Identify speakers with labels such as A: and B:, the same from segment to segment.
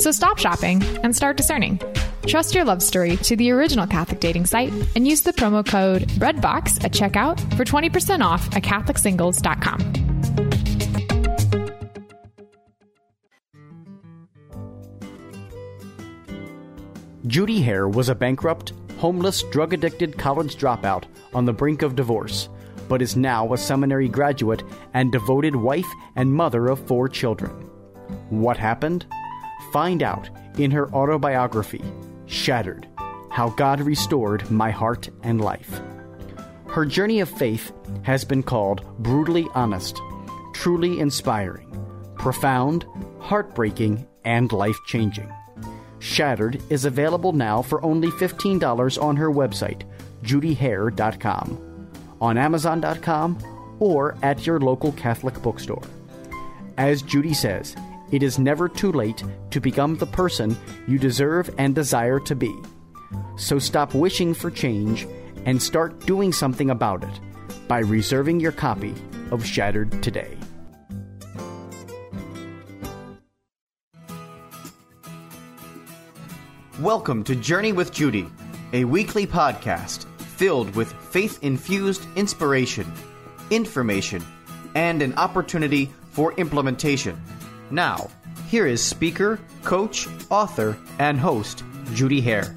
A: So stop shopping and start discerning. Trust your love story to the original Catholic dating site and use the promo code BREADBOX at checkout for 20% off at CatholicSingles.com.
B: Judy Hehr was a bankrupt, homeless, drug addicted college dropout on the brink of divorce, but is now a seminary graduate and devoted wife and mother of four children. What happened? Find out in her autobiography, Shattered How God Restored My Heart and Life. Her journey of faith has been called brutally honest, truly inspiring, profound, heartbreaking, and life changing. Shattered is available now for only $15 on her website, judyhehr.com, on Amazon.com, or at your local Catholic bookstore. As Judy says, it is never too late to become the person you deserve and desire to be. So stop wishing for change and start doing something about it by reserving your copy of Shattered today. Welcome to Journey with Judy, a weekly podcast filled with faith infused inspiration, information, and an opportunity for implementation. Now, here is speaker, coach, author, and host, Judy Hehr.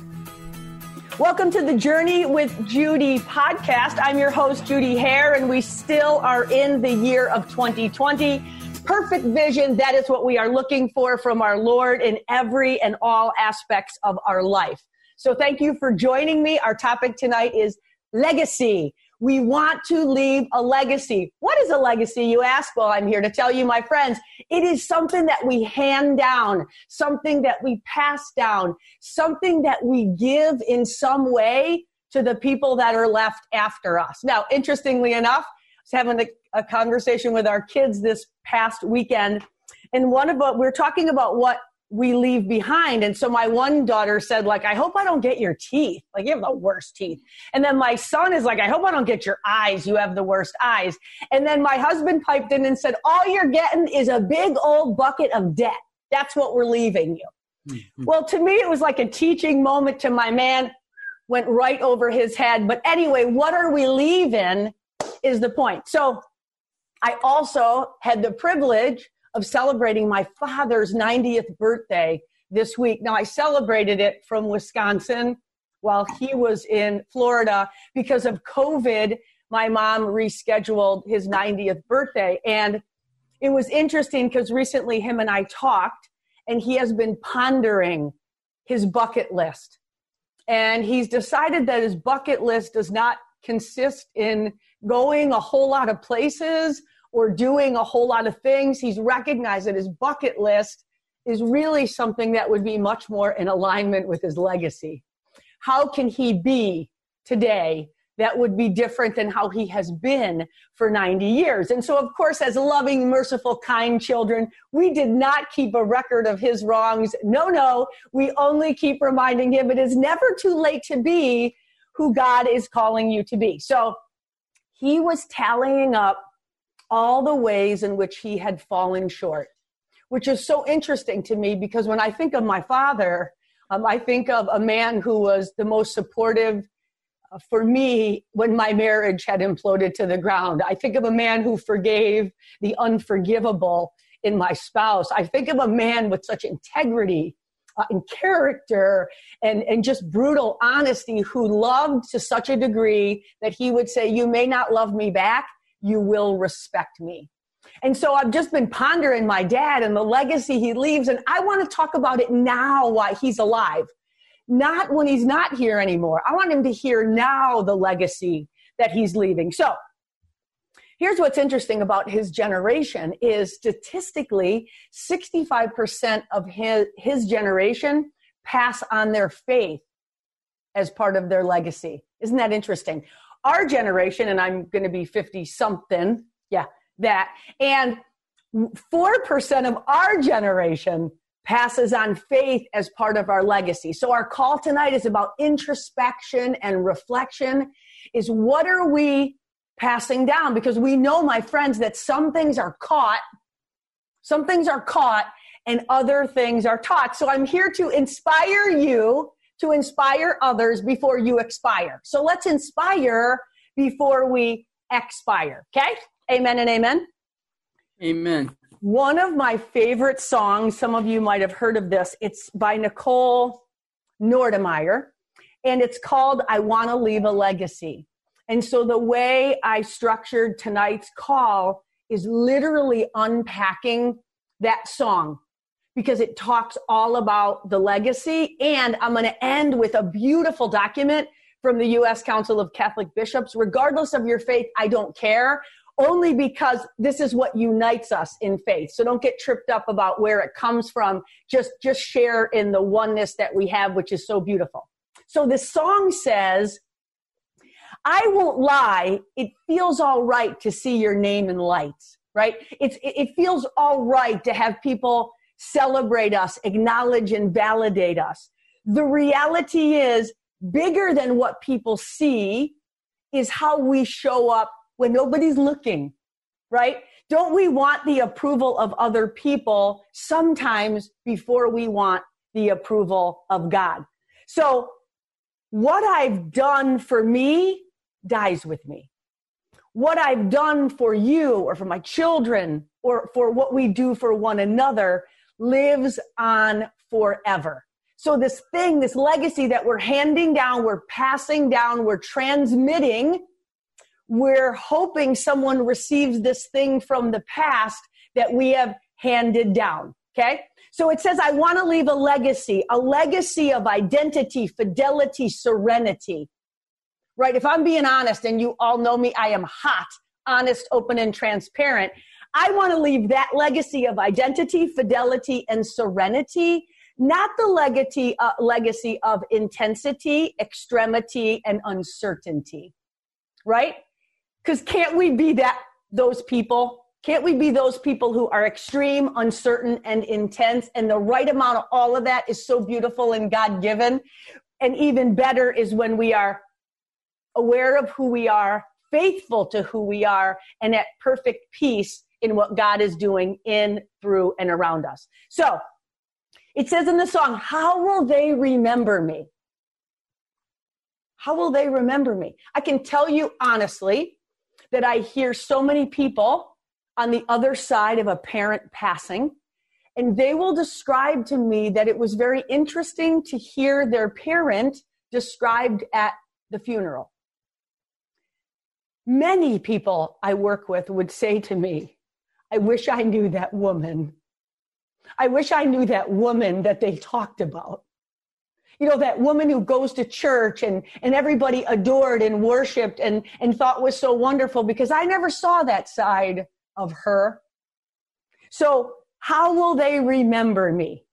C: Welcome to the Journey with Judy podcast. I'm your host, Judy Hehr, and we still are in the year of 2020 perfect vision. That is what we are looking for from our Lord in every and all aspects of our life. So thank you for joining me. Our topic tonight is legacy. We want to leave a legacy. What is a legacy, you ask? Well, I'm here to tell you, my friends, it is something that we hand down, something that we pass down, something that we give in some way to the people that are left after us. Now, interestingly enough, I was having a, a conversation with our kids this past weekend, and one of what we're talking about what we leave behind. And so my one daughter said, like, I hope I don't get your teeth. Like, you have the worst teeth. And then my son is like, I hope I don't get your eyes. You have the worst eyes. And then my husband piped in and said, All you're getting is a big old bucket of debt. That's what we're leaving you. Mm-hmm. Well, to me, it was like a teaching moment to my man, went right over his head. But anyway, what are we leaving is the point. So I also had the privilege of celebrating my father's 90th birthday this week. Now, I celebrated it from Wisconsin while he was in Florida because of COVID. My mom rescheduled his 90th birthday. And it was interesting because recently him and I talked, and he has been pondering his bucket list. And he's decided that his bucket list does not consist in going a whole lot of places or doing a whole lot of things. He's recognized that his bucket list is really something that would be much more in alignment with his legacy. How can he be today that would be different than how he has been for 90 years. And so, of course, as loving, merciful, kind children, we did not keep a record of his wrongs. No, no, we only keep reminding him it is never too late to be who God is calling you to be. So he was tallying up all the ways in which he had fallen short, which is so interesting to me because when I think of my father, um, I think of a man who was the most supportive uh, for me when my marriage had imploded to the ground. I think of a man who forgave the unforgivable in my spouse. I think of a man with such integrity uh, and character and, and just brutal honesty who loved to such a degree that he would say, You may not love me back, you will respect me. And so I've just been pondering my dad and the legacy he leaves, and I want to talk about it now while he's alive, not when he's not here anymore. I want him to hear now the legacy that he's leaving. So here's what's interesting about his generation is statistically 65% of his, his generation pass on their faith as part of their legacy Isn't that interesting? Our generation, and I'm going to be 50 something, yeah, that, and 4% of our generation passes on faith as part of our legacy. So our call tonight is about introspection and reflection is what are we passing down because we know my friends that some things are caught some things are caught and other things are taught. So I'm here to inspire you to inspire others before you expire. So let's inspire before we expire. Okay? Amen and amen.
D: Amen.
C: One of my favorite songs, some of you might have heard of this, it's by Nicole Nordeman, and it's called I Want to Leave a Legacy. And so the way I structured tonight's call is literally unpacking that song because it talks all about the legacy. And I'm going to end with a beautiful document from the U.S. Council of Catholic Bishops. Regardless of your faith, I don't care, only because this is what unites us in faith. So don't get tripped up about where it comes from. Just, just share in the oneness that we have, which is so beautiful. So the song says, I won't lie, it feels all right to see your name in lights, right? It's, it feels all right to have people celebrate us, acknowledge and validate us. The reality is, bigger than what people see is how we show up when nobody's looking, right? Don't we want the approval of other people sometimes before we want the approval of God? So, what I've done for me dies with me. What I've done for you or for my children or for what we do for one another lives on forever. So this thing, this legacy that we're handing down, we're passing down, we're transmitting, we're hoping someone receives this thing from the past that we have handed down. Okay? So it says, I want to leave a legacy, a legacy of identity, fidelity, serenity. Right? If I'm being honest and you all know me, I am hot, honest, open, and transparent. I want to leave that legacy of identity, fidelity, and serenity, not the legacy, uh, legacy of intensity, extremity, and uncertainty. Right? Because can't we be that those people? Can't we be those people who are extreme, uncertain, and intense? And the right amount of all of that is so beautiful and God given. And even better is when we are aware of who we are, faithful to who we are, and at perfect peace in what God is doing in, through, and around us. So it says in the song, How will they remember me? How will they remember me? I can tell you honestly that I hear so many people on the other side of a parent passing, and they will describe to me that it was very interesting to hear their parent described at the funeral. Many people I work with would say to me, I wish I knew that woman. I wish I knew that woman that they talked about. You know, that woman who goes to church and, and everybody adored and worshiped and, and thought was so wonderful because I never saw that side of her. So, how will they remember me?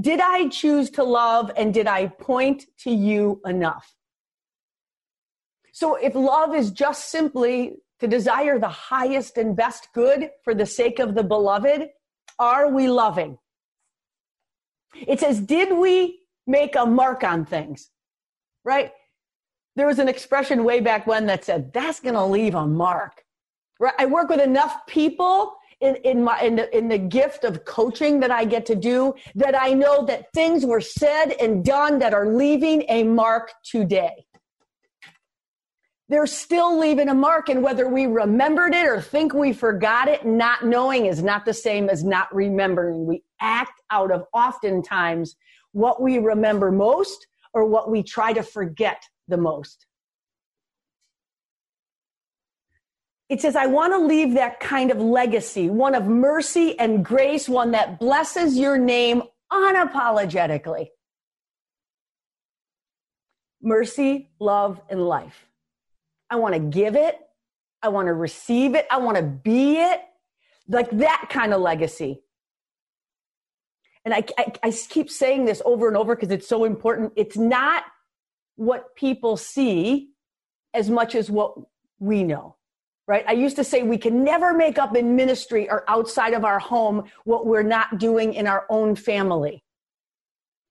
C: Did I choose to love and did I point to you enough? So, if love is just simply to desire the highest and best good for the sake of the beloved? Are we loving? It says, Did we make a mark on things? Right? There was an expression way back when that said, That's going to leave a mark. Right? I work with enough people in, in my in the, in the gift of coaching that I get to do that I know that things were said and done that are leaving a mark today they're still leaving a mark. And whether we remembered it or think we forgot it, not knowing is not the same as not remembering. We act out of oftentimes what we remember most or what we try to forget the most. It says, I want to leave that kind of legacy, one of mercy and grace, one that blesses your name unapologetically. Mercy, love, and life. I want to give it. I want to receive it. I want to be it. Like that kind of legacy. And I, I, I keep saying this over and over because it's so important. It's not what people see as much as what we know right? I used to say we can never make up in ministry or outside of our home what we're not doing in our own family.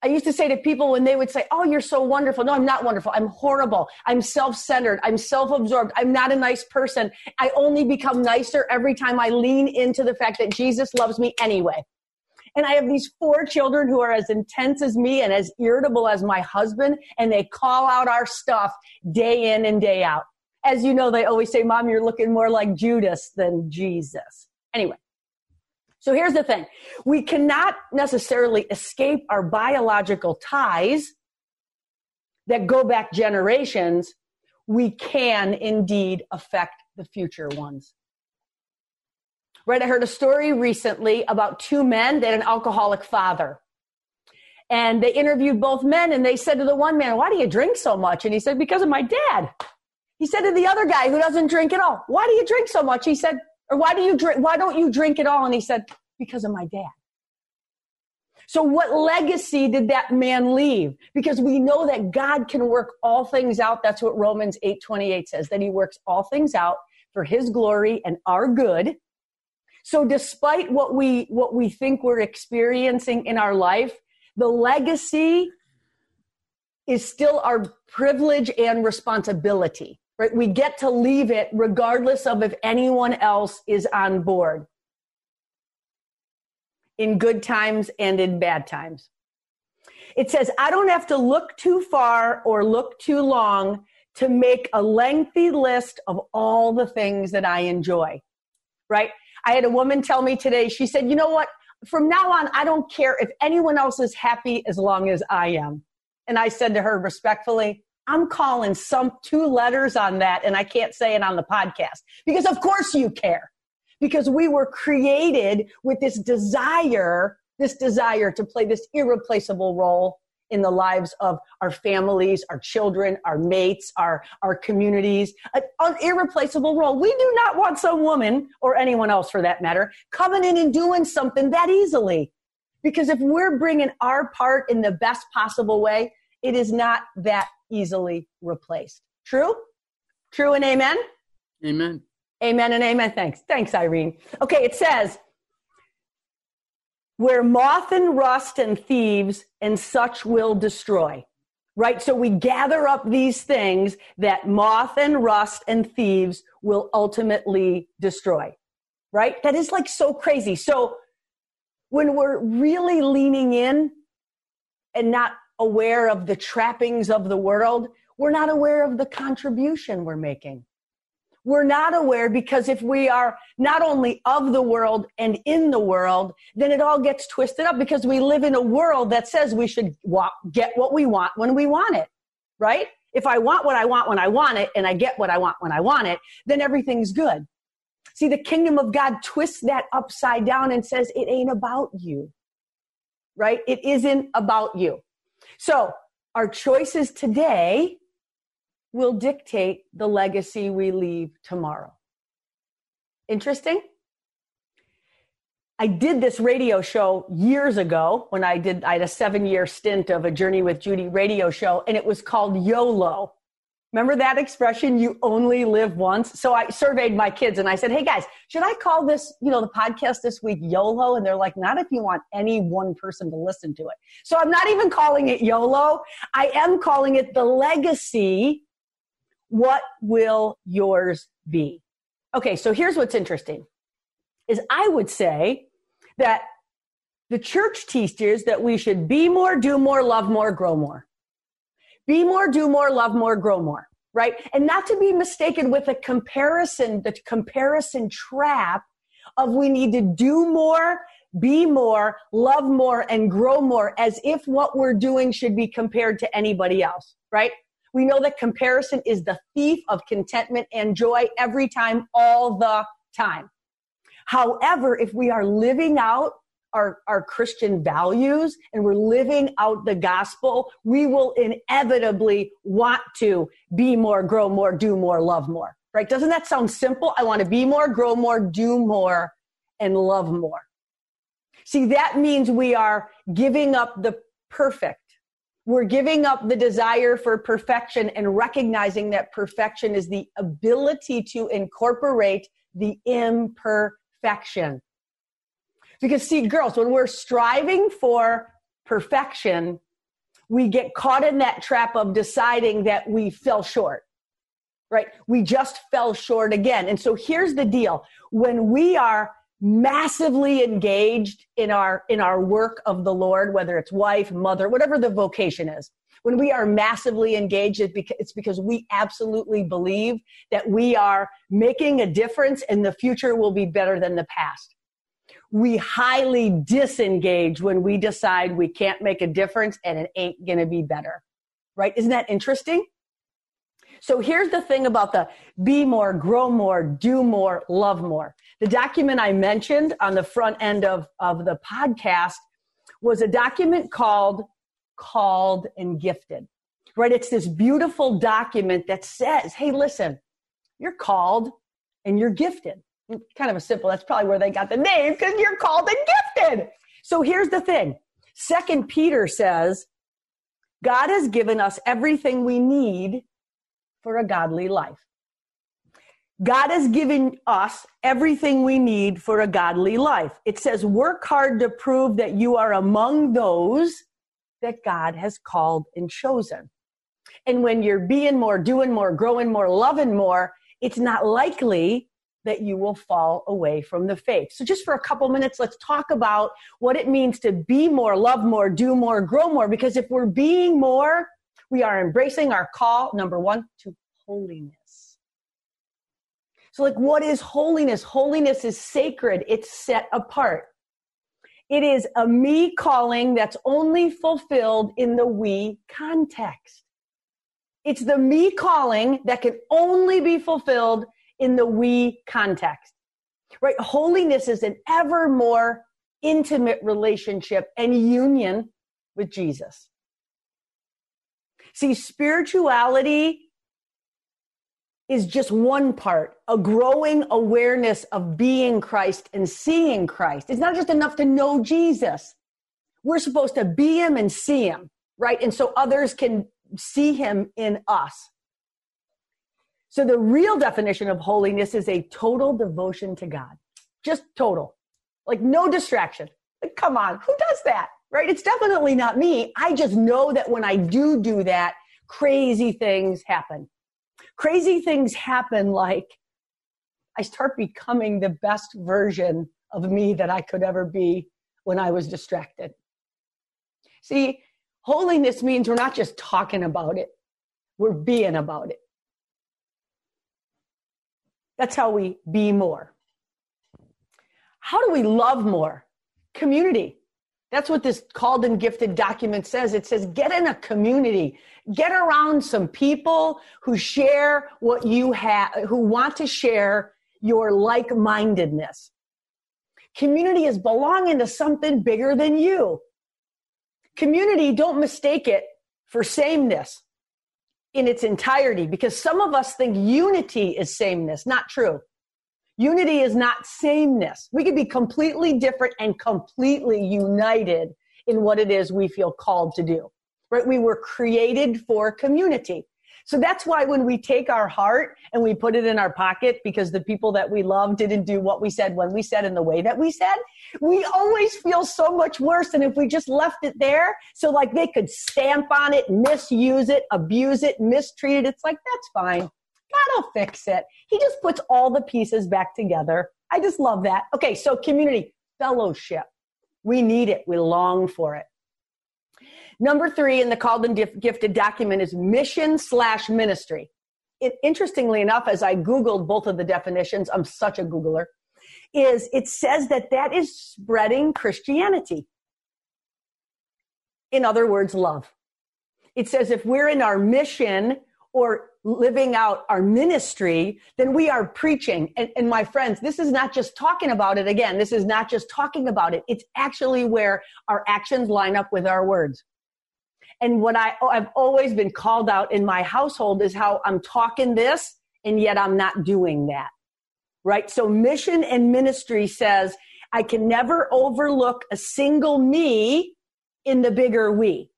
C: I used to say to people when they would say, Oh, you're so wonderful. No, I'm not wonderful. I'm horrible. I'm self centered. I'm self absorbed. I'm not a nice person. I only become nicer every time I lean into the fact that Jesus loves me anyway. And I have these four children who are as intense as me and as irritable as my husband, and they call out our stuff day in and day out as you know, they always say, Mom, you're looking more like Judas than Jesus. Anyway, so here's the thing we cannot necessarily escape our biological ties that go back generations. We can indeed affect the future ones. Right, I heard a story recently about two men that had an alcoholic father. And they interviewed both men and they said to the one man, Why do you drink so much? And he said, Because of my dad. He said to the other guy who doesn't drink at all, why do you drink so much? He said, or why do you drink, why don't you drink at all? And he said, because of my dad. So what legacy did that man leave? Because we know that God can work all things out. That's what Romans 8:28 says, that he works all things out for his glory and our good. So despite what we what we think we're experiencing in our life, the legacy is still our privilege and responsibility right? We get to leave it regardless of if anyone else is on board in good times and in bad times. It says, I don't have to look too far or look too long to make a lengthy list of all the things that I enjoy, right? I had a woman tell me today, she said, you know what? From now on, I don't care if anyone else is happy as long as I am. And I said to her respectfully, I'm calling some two letters on that and I can't say it on the podcast because of course you care because we were created with this desire, this desire to play this irreplaceable role in the lives of our families, our children, our mates, our, our communities, an, an irreplaceable role. We do not want some woman or anyone else for that matter coming in and doing something that easily. Because if we're bringing our part in the best possible way, it is not that easily replaced. True? True and amen?
D: Amen.
C: Amen and amen. Thanks. Thanks, Irene. Okay, it says, where moth and rust and thieves and such will destroy. Right? So we gather up these things that moth and rust and thieves will ultimately destroy. Right? That is like so crazy. So when we're really leaning in and not aware of the trappings of the world, we're not aware of the contribution we're making. We're not aware because if we are not only of the world and in the world, then it all gets twisted up because we live in a world that says we should get what we want when we want it, right? If I want what I want when I want it and I get what I want when I want it, then everything's good. See, the kingdom of God twists that upside down and says it ain't about you, right? It isn't about you. So our choices today will dictate the legacy we leave tomorrow. Interesting? I did this radio show years ago when I did, I had a seven year stint of a Journey with Judy radio show, and it was called YOLO. Remember that expression, you only live once? So I surveyed my kids and I said, hey guys, should I call this, you know, the podcast this week YOLO? And they're like, not if you want any one person to listen to it. So I'm not even calling it YOLO. I am calling it the legacy. What will yours be? Okay, so here's what's interesting is I would say that the church teaches that we should be more, do more, love more, grow more. Be more, do more, love more, grow more, right? And not to be mistaken with a comparison, the comparison trap of we need to do more, be more, love more, and grow more as if what we're doing should be compared to anybody else, right? We know that comparison is the thief of contentment and joy every time, all the time. However, if we are living out our, our Christian values and we're living out the gospel, we will inevitably want to be more, grow more, do more, love more. Right? Doesn't that sound simple? I want to be more, grow more, do more, and love more. See, that means we are giving up the perfect. We're giving up the desire for perfection and recognizing that perfection is the ability to incorporate the imperfection. Because, see, girls, when we're striving for perfection, we get caught in that trap of deciding that we fell short, right? We just fell short again. And so here's the deal when we are massively engaged in our in our work of the lord whether it's wife mother whatever the vocation is when we are massively engaged it's because we absolutely believe that we are making a difference and the future will be better than the past we highly disengage when we decide we can't make a difference and it ain't going to be better right isn't that interesting so here's the thing about the be more, grow more, do more, love more. The document I mentioned on the front end of, of the podcast was a document called Called and Gifted. Right? It's this beautiful document that says, hey, listen, you're called and you're gifted. Kind of a simple, that's probably where they got the name because you're called and gifted. So here's the thing. Second Peter says, God has given us everything we need for a godly life. God has given us everything we need for a godly life. It says, work hard to prove that you are among those that God has called and chosen. And when you're being more, doing more, growing more, loving more, it's not likely that you will fall away from the faith. So, just for a couple minutes, let's talk about what it means to be more, love more, do more, grow more. Because if we're being more, we are embracing our call, number one, to holiness. So, like, what is holiness? Holiness is sacred, it's set apart. It is a me calling that's only fulfilled in the we context. It's the me calling that can only be fulfilled in the we context. Right? Holiness is an ever more intimate relationship and union with Jesus. See, spirituality is just one part, a growing awareness of being Christ and seeing Christ. It's not just enough to know Jesus. We're supposed to be him and see him, right? And so others can see him in us. So the real definition of holiness is a total devotion to God. Just total. Like no distraction. Like, come on, who does that? right? It's definitely not me. I just know that when I do do that, crazy things happen. Crazy things happen like I start becoming the best version of me that I could ever be when I was distracted. See, holiness means we're not just talking about it, we're being about it. That's how we be more. How do we love more? Community. That's what this called and gifted document says. It says get in a community, get around some people who share what you have, who want to share your like mindedness. Community is belonging to something bigger than you. Community, don't mistake it for sameness in its entirety because some of us think unity is sameness. Not true. Unity is not sameness. We can be completely different and completely united in what it is we feel called to do. Right? We were created for community. So that's why when we take our heart and we put it in our pocket because the people that we love didn't do what we said when we said in the way that we said, we always feel so much worse than if we just left it there. So like they could stamp on it, misuse it, abuse it, mistreat it. It's like, that's fine. God will fix it. He just puts all the pieces back together. I just love that. Okay, so community, fellowship. We need it. We long for it. Number three in the called and gifted document is mission slash ministry. It, interestingly enough, as I Googled both of the definitions, I'm such a Googler, is it says that that is spreading Christianity. In other words, love. It says if we're in our mission or living out our ministry, then we are preaching. And, and, my friends, this is not just talking about it again. This is not just talking about it. It's actually where our actions line up with our words. And what I, oh, I've always been called out in my household is how I'm talking this and yet I'm not doing that. Right? So mission and ministry says I can never overlook a single me in the bigger we.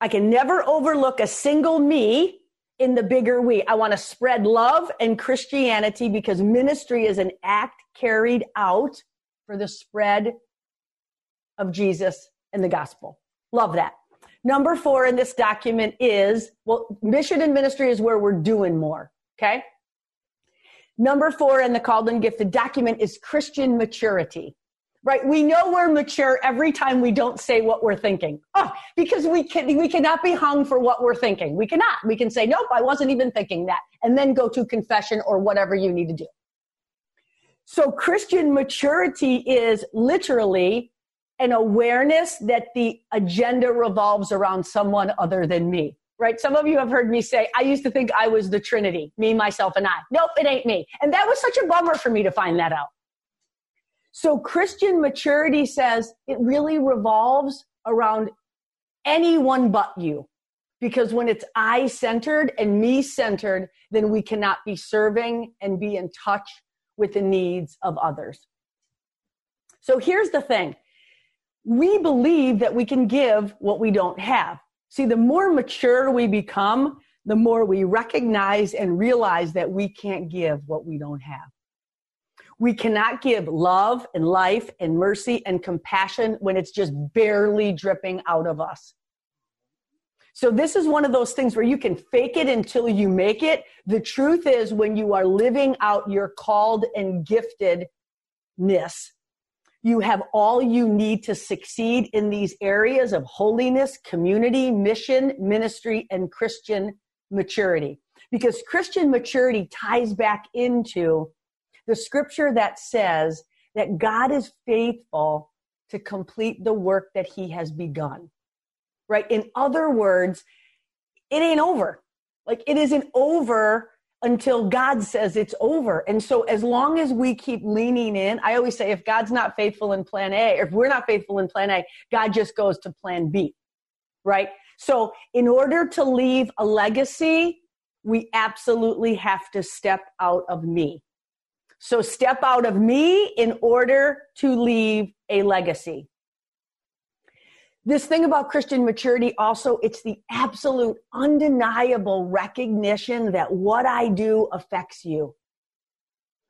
C: I can never overlook a single me in the bigger we. I want to spread love and Christianity because ministry is an act carried out for the spread of Jesus and the gospel. Love that. Number four in this document is well, mission and ministry is where we're doing more. Okay. Number four in the called and gifted document is Christian maturity right? We know we're mature every time we don't say what we're thinking. Oh, because we can we cannot be hung for what we're thinking. We cannot. We can say, nope, I wasn't even thinking that, and then go to confession or whatever you need to do. So Christian maturity is literally an awareness that the agenda revolves around someone other than me. Right? Some of you have heard me say, I used to think I was the Trinity, me, myself, and I. Nope, it ain't me. And that was such a bummer for me to find that out. So Christian maturity says it really revolves around anyone but you. Because when it's I centered and me centered, then we cannot be serving and be in touch with the needs of others. So here's the thing we believe that we can give what we don't have. See, the more mature we become, the more we recognize and realize that we can't give what we don't have. We cannot give love and life and mercy and compassion when it's just barely dripping out of us. So this is one of those things where you can fake it until you make it. The truth is when you are living out your called and giftedness, you have all you need to succeed in these areas of holiness, community, mission, ministry, and Christian maturity. Because Christian maturity ties back into the scripture that says that God is faithful to complete the work that he has begun. Right? In other words, it ain't over. Like it isn't over until God says it's over. And so as long as we keep leaning in, I always say if God's not faithful in plan A, or if we're not faithful in plan A, God just goes to plan B. Right? So in order to leave a legacy, we absolutely have to step out of me. So step out of me in order to leave a legacy. This thing about Christian maturity also, it's the absolute undeniable recognition that what I do affects you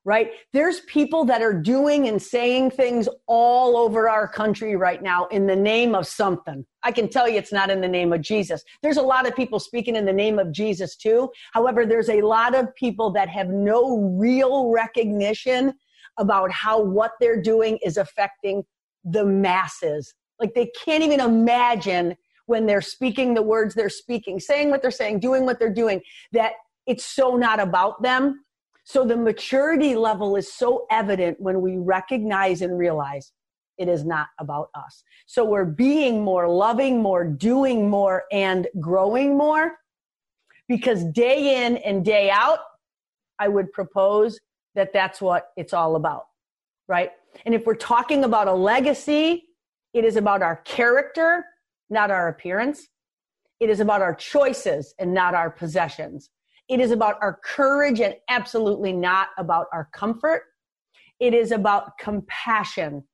C: right? There's people that are doing and saying things all over our country right now in the name of something. I can tell you it's not in the name of Jesus. There's a lot of people speaking in the name of Jesus too. However, there's a lot of people that have no real recognition about how what they're doing is affecting the masses. Like they can't even imagine when they're speaking the words they're speaking, saying what they're saying, doing what they're doing, that it's so not about them so the maturity level is so evident when we recognize and realize it is not about us. So we're being more loving, more doing more, and growing more because day in and day out, I would propose that that's what it's all about, right? And if we're talking about a legacy, it is about our character, not our appearance. It is about our choices and not our possessions. It is about our courage and absolutely not about our comfort. It is about compassion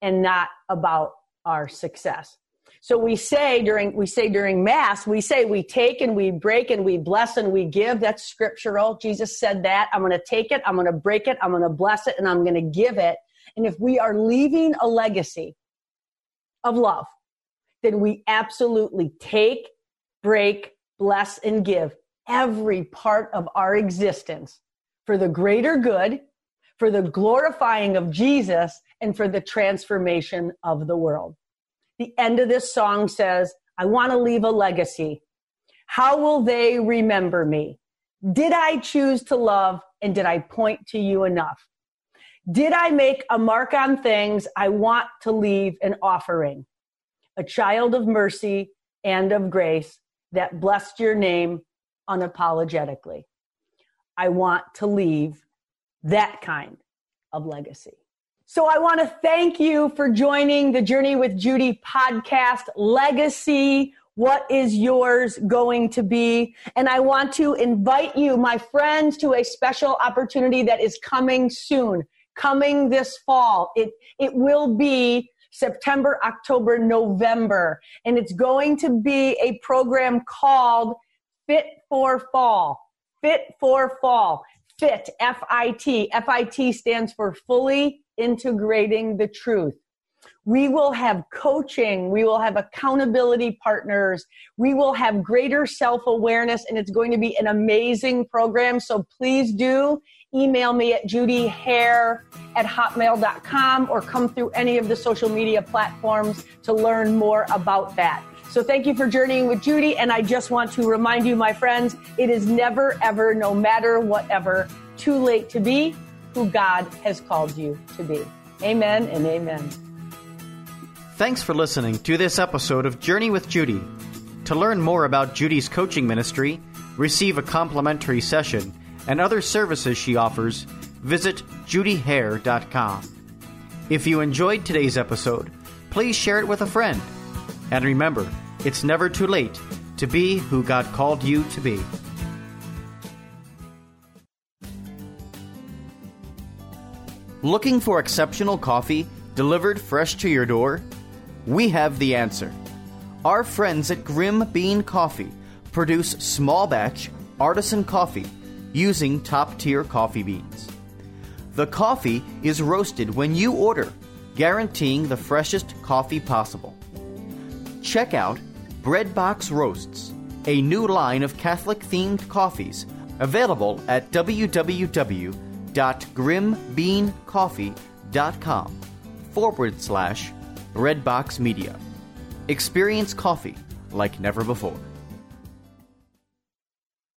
C: and not about our success. So we say during we say during mass, we say we take and we break and we bless and we give. That's scriptural. Jesus said that. I'm going to take it, I'm going to break it, I'm going to bless it and I'm going to give it. And if we are leaving a legacy of love, then we absolutely take, break, bless and give every part of our existence for the greater good, for the glorifying of Jesus, and for the transformation of the world. The end of this song says, I want to leave a legacy. How will they remember me? Did I choose to love and did I point to you enough? Did I make a mark on things I want to leave an offering? A child of mercy and of grace that blessed your name unapologetically. I want to leave that kind of legacy. So I want to thank you for joining the Journey with Judy podcast legacy. What is yours going to be? And I want to invite you, my friends, to a special opportunity that is coming soon, coming this fall. It, it will be September, October, November. And it's going to be a program called Fit for Fall. Fit for Fall. FIT, F I T. F I T stands for fully integrating the truth. We will have coaching. We will have accountability partners. We will have greater self awareness, and it's going to be an amazing program. So please do email me at judyhehr at hotmail.com or come through any of the social media platforms to learn more about that. So thank you for journeying with Judy. And I just want to remind you, my friends, it is never, ever, no matter whatever, too late to be who God has called you to be. Amen and amen.
B: Thanks for listening to this episode of Journey with Judy. To learn more about Judy's coaching ministry, receive a complimentary session, and other services she offers, visit judyhehr.com. If you enjoyed today's episode, please share it with a friend. And remember, it's never too late to be who God called you to be. Looking for exceptional coffee delivered fresh to your door? We have the answer. Our friends at Grim Bean Coffee produce small batch artisan coffee using top tier coffee beans. The coffee is roasted when you order, guaranteeing the freshest coffee possible. Check out Breadbox Roasts, a new line of Catholic themed coffees available at www.grimbeancoffee.com forward slash breadbox media. Experience coffee like never before.